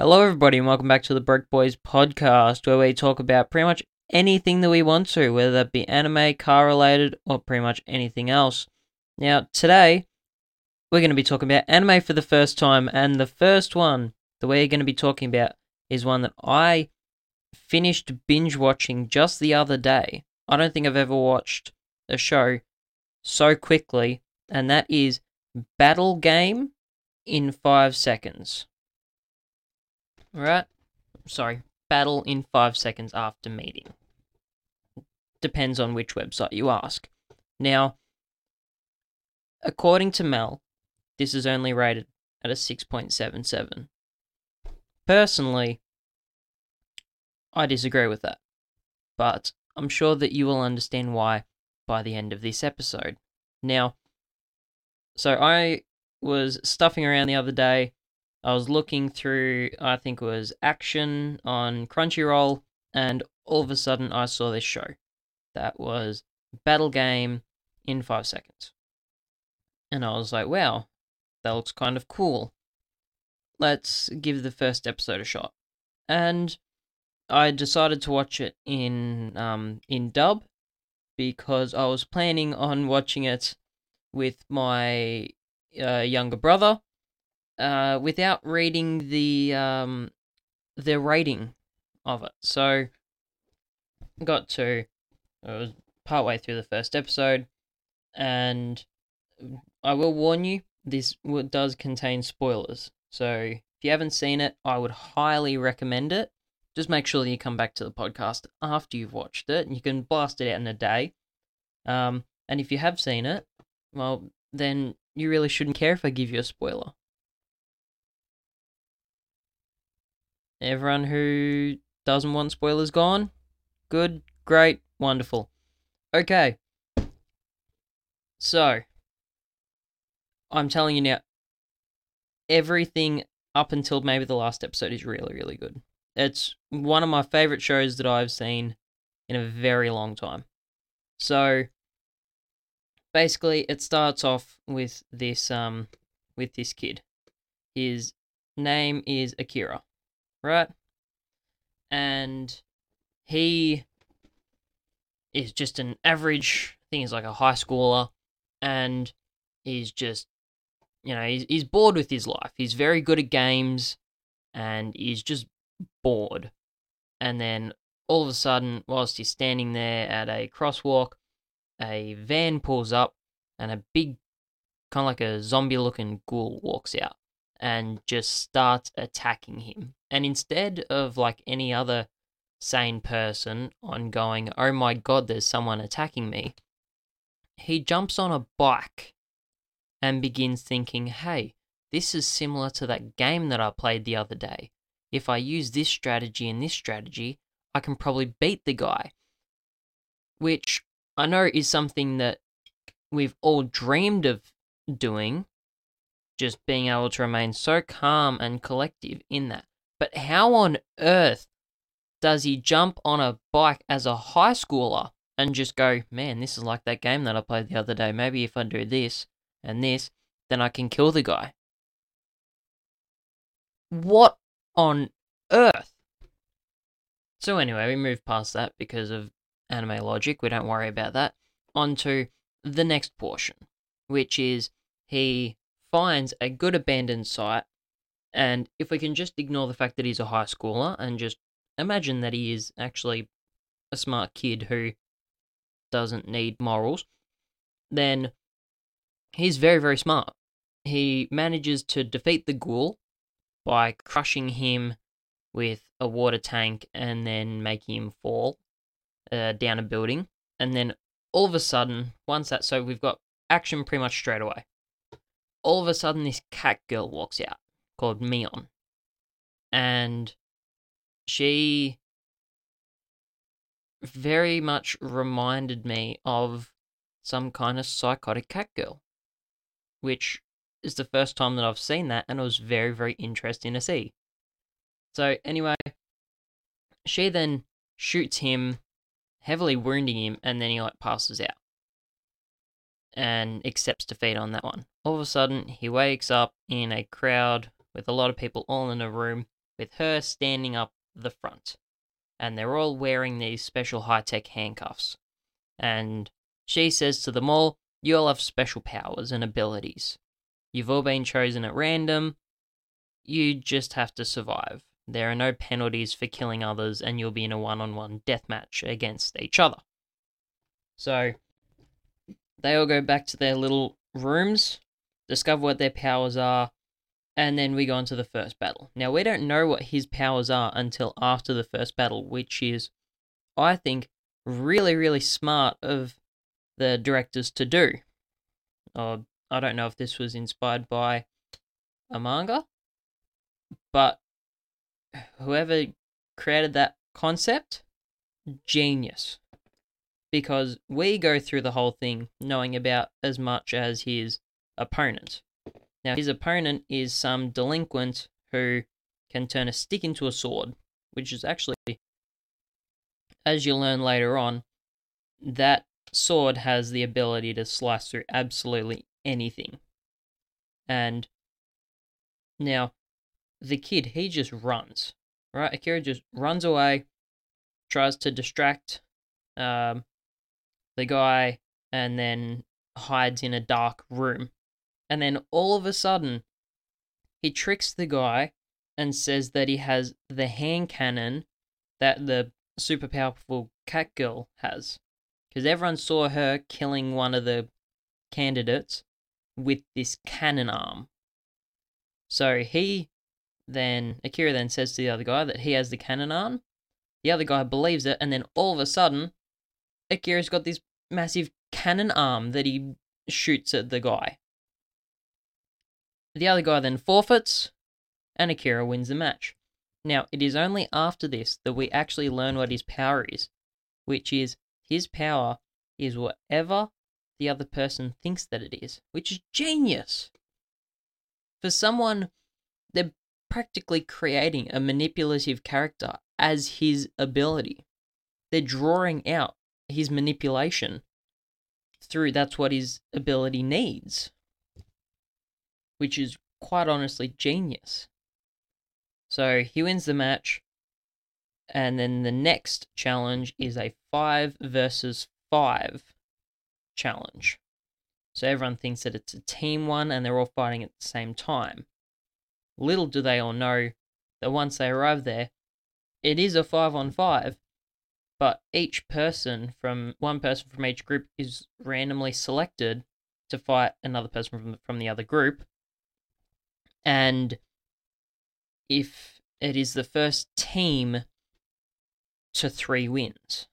Hello, everybody, and welcome back to the Broke Boys podcast, where we talk about pretty much anything that we want to, whether that be anime, car related, or pretty much anything else. Now, today, we're going to be talking about anime for the first time, and the first one that we're going to be talking about is one that I finished binge watching just the other day. I don't think I've ever watched a show so quickly, and that is Battle Game in five seconds. Right? Sorry, battle in five seconds after meeting. Depends on which website you ask. Now, according to Mal, this is only rated at a 6.77. Personally, I disagree with that. But I'm sure that you will understand why by the end of this episode. Now, so I was stuffing around the other day. I was looking through, I think it was Action on Crunchyroll, and all of a sudden I saw this show. That was Battle Game in five seconds. And I was like, wow, that looks kind of cool. Let's give the first episode a shot. And I decided to watch it in um, in dub because I was planning on watching it with my uh, younger brother uh, without reading the um, the rating of it. So got to it was partway through the first episode, and I will warn you, this does contain spoilers. So if you haven't seen it, I would highly recommend it. Just make sure that you come back to the podcast after you've watched it, and you can blast it out in a day. Um, and if you have seen it, well, then you really shouldn't care if I give you a spoiler. Everyone who doesn't want spoilers gone? Good, great, wonderful. Okay. So, I'm telling you now, everything up until maybe the last episode is really, really good. It's one of my favorite shows that I've seen in a very long time. So, basically, it starts off with this um with this kid. His name is Akira, right? And he is just an average. I think he's like a high schooler, and he's just you know he's, he's bored with his life. He's very good at games, and he's just bored. And then all of a sudden, whilst he's standing there at a crosswalk, a van pulls up and a big, kind of like a zombie looking ghoul walks out and just starts attacking him. And instead of like any other sane person on going, oh my god, there's someone attacking me, he jumps on a bike and begins thinking, hey, this is similar to that game that I played the other day. If I use this strategy and this strategy, I can probably beat the guy. Which I know is something that we've all dreamed of doing, just being able to remain so calm and collective in that. But how on earth does he jump on a bike as a high schooler and just go, man, this is like that game that I played the other day. Maybe if I do this and this, then I can kill the guy. What on earth? So, anyway, we move past that because of anime logic. We don't worry about that. On to the next portion, which is he finds a good abandoned site. And if we can just ignore the fact that he's a high schooler and just imagine that he is actually a smart kid who doesn't need morals, then he's very, very smart. He manages to defeat the ghoul by crushing him with a water tank and then making him fall uh, down a building. And then all of a sudden, once that, so we've got action pretty much straight away. All of a sudden, this cat girl walks out called Mion. And she very much reminded me of some kind of psychotic cat girl, which is the first time that I've seen that, and it was very, very interesting to see. So, anyway, she then shoots him, heavily wounding him, and then he like passes out and accepts defeat on that one. All of a sudden, he wakes up in a crowd with a lot of people all in a room, with her standing up the front. And they're all wearing these special high tech handcuffs. And she says to them all, You all have special powers and abilities. You've all been chosen at random. You just have to survive. There are no penalties for killing others, and you'll be in a one on one death match against each other. So, they all go back to their little rooms, discover what their powers are, and then we go on to the first battle. Now, we don't know what his powers are until after the first battle, which is, I think, really, really smart of the directors to do. Or, I don't know if this was inspired by a manga, but whoever created that concept, genius. Because we go through the whole thing knowing about as much as his opponent. Now, his opponent is some delinquent who can turn a stick into a sword, which is actually, as you learn later on, that sword has the ability to slice through absolutely anything. And now, the kid, he just runs, right? Akira just runs away, tries to distract um, the guy, and then hides in a dark room. And then all of a sudden, he tricks the guy and says that he has the hand cannon that the super powerful cat girl has. Because everyone saw her killing one of the candidates with this cannon arm. So he then, Akira then says to the other guy that he has the cannon arm. The other guy believes it, and then all of a sudden, Akira's got this massive cannon arm that he shoots at the guy. The other guy then forfeits, and Akira wins the match. Now, it is only after this that we actually learn what his power is, which is his power is whatever the other person thinks that it is, which is genius. For someone, they're practically creating a manipulative character as his ability. They're drawing out his manipulation through that's what his ability needs which is quite honestly genius. So he wins the match, and then the next challenge is a five versus five challenge. So everyone thinks that it's a team one and they're all fighting at the same time. Little do they all know that once they arrive there, it is a five on five, but each person from one person from each group is randomly selected to fight another person from, from the other group and if it is the first team to three wins.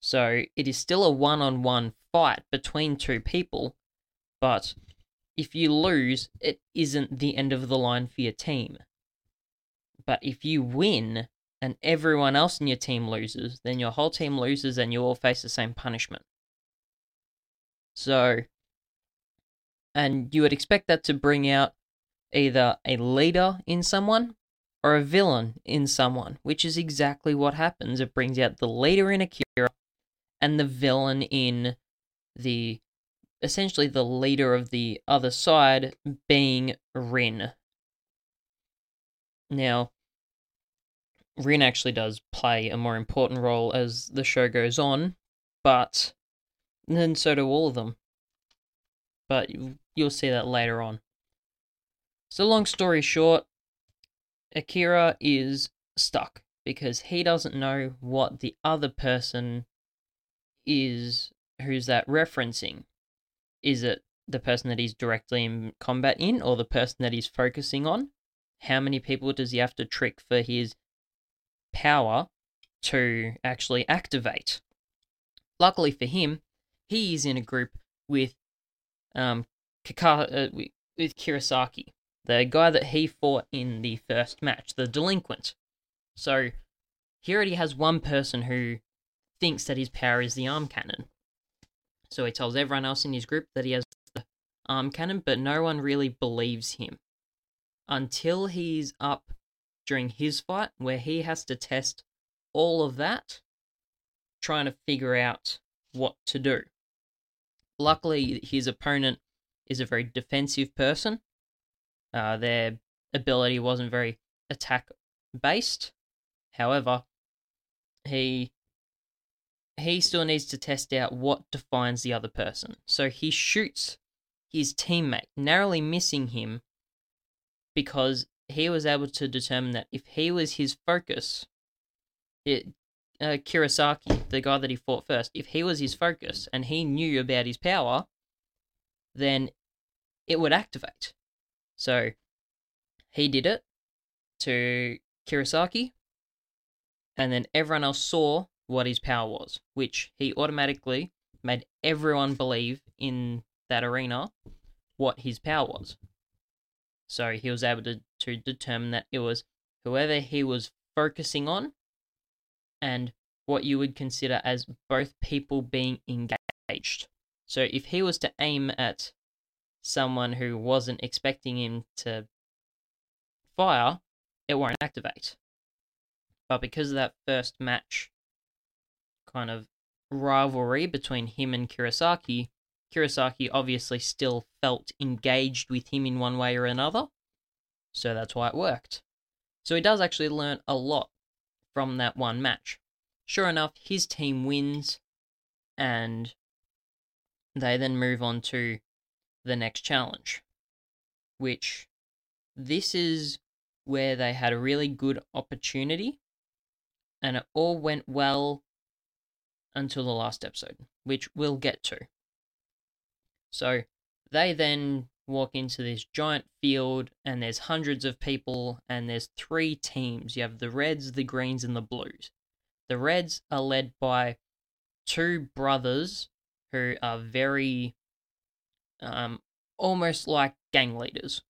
So it is still a one on one fight between two people, but if you lose, it isn't the end of the line for your team. But if you win and everyone else in your team loses, then your whole team loses and you all face the same punishment. So and you would expect that to bring out either a leader in someone or a villain in someone, which is exactly what happens. It brings out the leader in Akira and the villain in the essentially the leader of the other side being Rin. Now, Rin actually does play a more important role as the show goes on, but then so do all of them. But You'll see that later on. So, long story short, Akira is stuck because he doesn't know what the other person is who's that referencing. Is it the person that he's directly in combat in or the person that he's focusing on? How many people does he have to trick for his power to actually activate? Luckily for him, he is in a group with um, Kaka, uh, with Kirasaki, the guy that he fought in the first match, the delinquent. So he already has one person who thinks that his power is the arm cannon. So he tells everyone else in his group that he has the arm cannon, but no one really believes him until he's up during his fight, where he has to test all of that, trying to figure out what to do. Luckily, his opponent is a very defensive person. Uh, they're ability wasn't very attack based. However, he he still needs to test out what defines the other person. So he shoots his teammate, narrowly missing him because he was able to determine that if he was his focus, it, uh, the guy that he fought first, if he was his focus and he knew about his power, then it would activate. So he did it to Kirasaki, and then everyone else saw what his power was, which he automatically made everyone believe in that arena what his power was. So he was able to, to determine that it was whoever he was focusing on and what you would consider as both people being engaged. So if he was to aim at someone who wasn't expecting him to fire, it won't activate. But because of that first match kind of rivalry between him and Kirasaki, Kirasaki obviously still felt engaged with him in one way or another. So that's why it worked. So he does actually learn a lot from that one match. Sure enough, his team wins, and they then move on to the next challenge, which this is where they had a really good opportunity, and it all went well until the last episode, which we'll get to. So they then walk into this giant field, and there's hundreds of people, and there's three teams. You have the Reds, the Greens, and the Blues. The Reds are led by two brothers who are very, um, almost like gang leaders.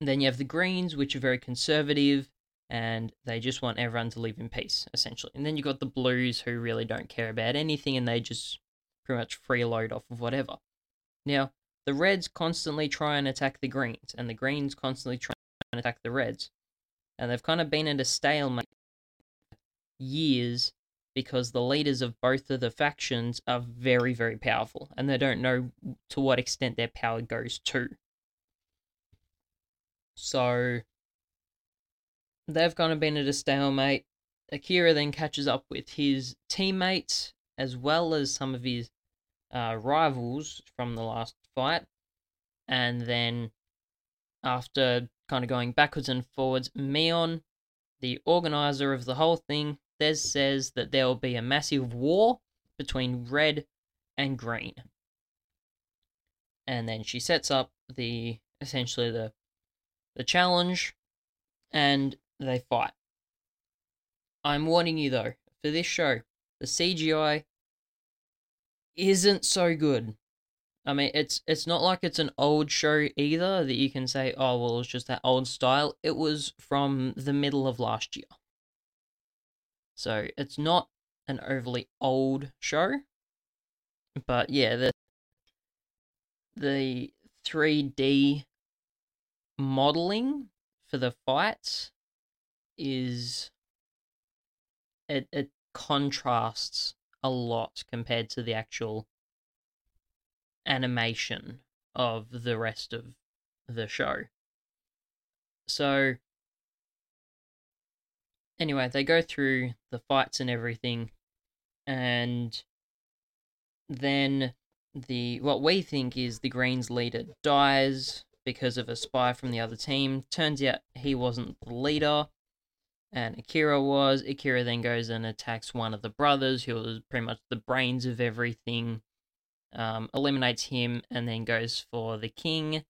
And then you have the Greens, which are very conservative, and they just want everyone to live in peace, essentially. And then you've got the Blues, who really don't care about anything, and they just pretty much freeload off of whatever. Now, the Reds constantly try and attack the Greens, and the Greens constantly try and attack the Reds. And they've kind of been in a stalemate years because the leaders of both of the factions are very, very powerful, and they don't know to what extent their power goes to. So, they've kind of been at a stalemate. Akira then catches up with his teammates as well as some of his uh, rivals from the last fight. And then, after kind of going backwards and forwards, Mion, the organizer of the whole thing, Des says that there will be a massive war between red and green. And then she sets up the essentially the the challenge and they fight. I'm warning you though, for this show, the CGI isn't so good. I mean, it's it's not like it's an old show either that you can say, oh well, it's just that old style. It was from the middle of last year, so it's not an overly old show. But yeah, the the three D modeling for the fights is it it contrasts a lot compared to the actual animation of the rest of the show. So, anyway, they go through the fights and everything, and then the what we think is the Greens leader dies because of a spy from the other team. Turns out he wasn't the leader and Akira was. Akira then goes and attacks one of the brothers, who was pretty much the brains of everything, um, eliminates him, and then goes for the king,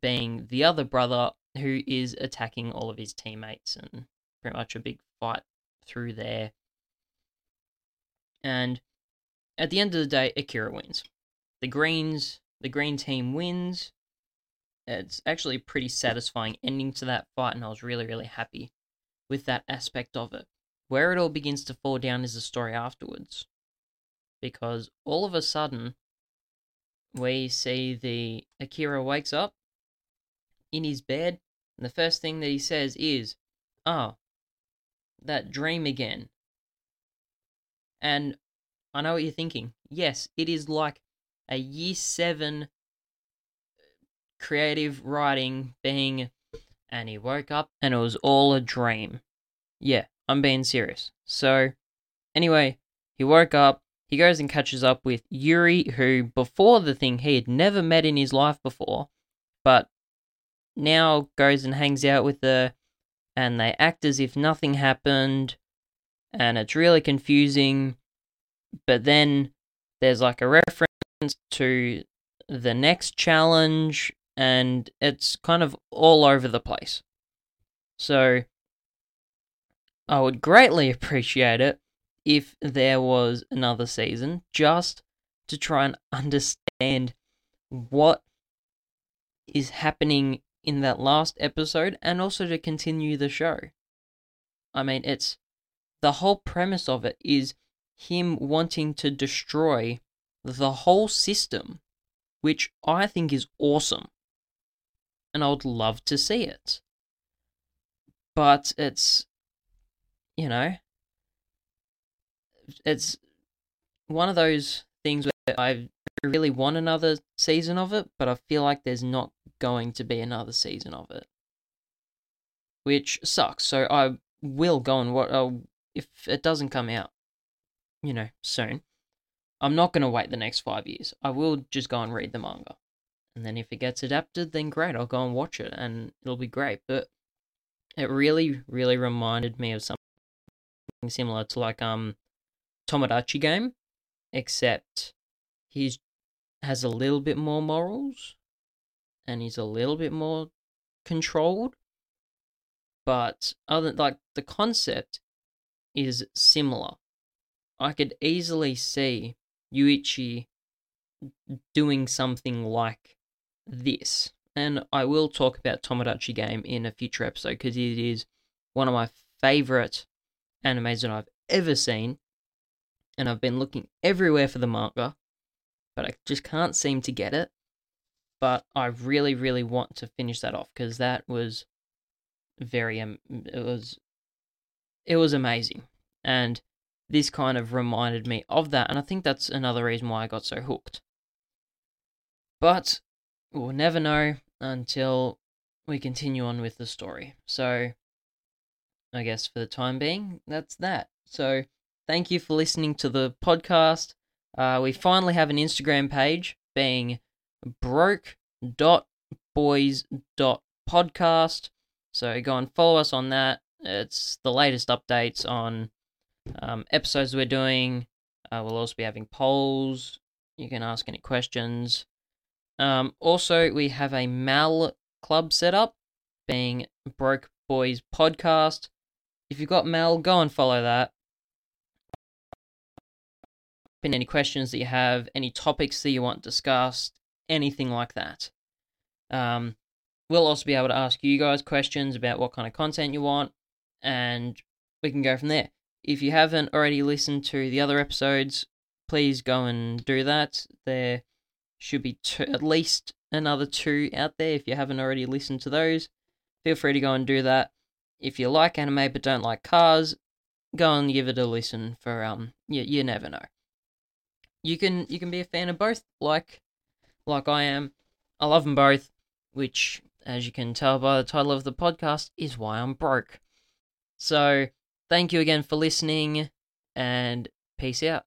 being the other brother who is attacking all of his teammates, and pretty much a big fight through there. And at the end of the day, Akira wins. The greens, the green team wins. It's actually a pretty satisfying ending to that fight, and I was really, really happy with that aspect of it. Where it all begins to fall down is the story afterwards. Because all of a sudden, we see the Akira wakes up in his bed, and the first thing that he says is, Oh, that dream again. And I know what you're thinking. Yes, it is like a year seven uh, creative writing being and he woke up and it was all a dream. Yeah, I'm being serious. So, anyway, he woke up, he goes and catches up with Yuri, who before the thing he had never met in his life before, but now goes and hangs out with her, and they act as if nothing happened, and it's really confusing. But then there's like a reference to the next challenge, and it's kind of all over the place. So I would greatly appreciate it if there was another season just to try and understand what is happening in that last episode and also to continue the show. I mean, it's the whole premise of it is him wanting to destroy the whole system, which I think is awesome. And I would love to see it. But it's, you know, it's one of those things where I really want another season of it, but I feel like there's not going to be another season of it, which sucks. So I will go and what uh, if it doesn't come out, you know, soon. I'm not going to wait the next five years. I will just go and read the manga. And then if it gets adapted, then great, I'll go and watch it and it'll be great. But it really, really reminded me of something similar to like um Tomodachi game, except he's has a little bit more morals and he's a little bit more controlled. But other like the concept is similar. I could easily see Yuichi doing something like this. And I will talk about Tomodachi Game in a future episode because it is one of my favorite animes that I've ever seen and I've been looking everywhere for the manga, but I just can't seem to get it. But I really, really want to finish that off because that was very, um, it was, it was amazing, and this kind of reminded me of that, and I think that's another reason why I got so hooked. But we'll never know until we continue on with the story. So, I guess for the time being, that's that. So, Thank you for listening to the podcast. Uh, we finally have an Instagram page being broke.boys.podcast. So go and follow us on that. It's the latest updates on um, episodes we're doing. Uh, we'll also be having polls. You can ask any questions. Um, also, we have a Mal club set up, being Broke Boys Podcast. If you've got Mal, go and follow that in any questions that you have, any topics that you want discussed, anything like that. Um, we'll also be able to ask you guys questions about what kind of content you want, and we can go from there. If you haven't already listened to the other episodes, please go and do that. There should be two, at least another two out there if you haven't already listened to those. Feel free to go and do that. If you like anime but don't like cars, go and give it a listen for um you, you never know you can you can be a fan of both, like like I am. I love them both, which, as you can tell by the title of the podcast, is why I'm broke. So, thank you again for listening, and peace out.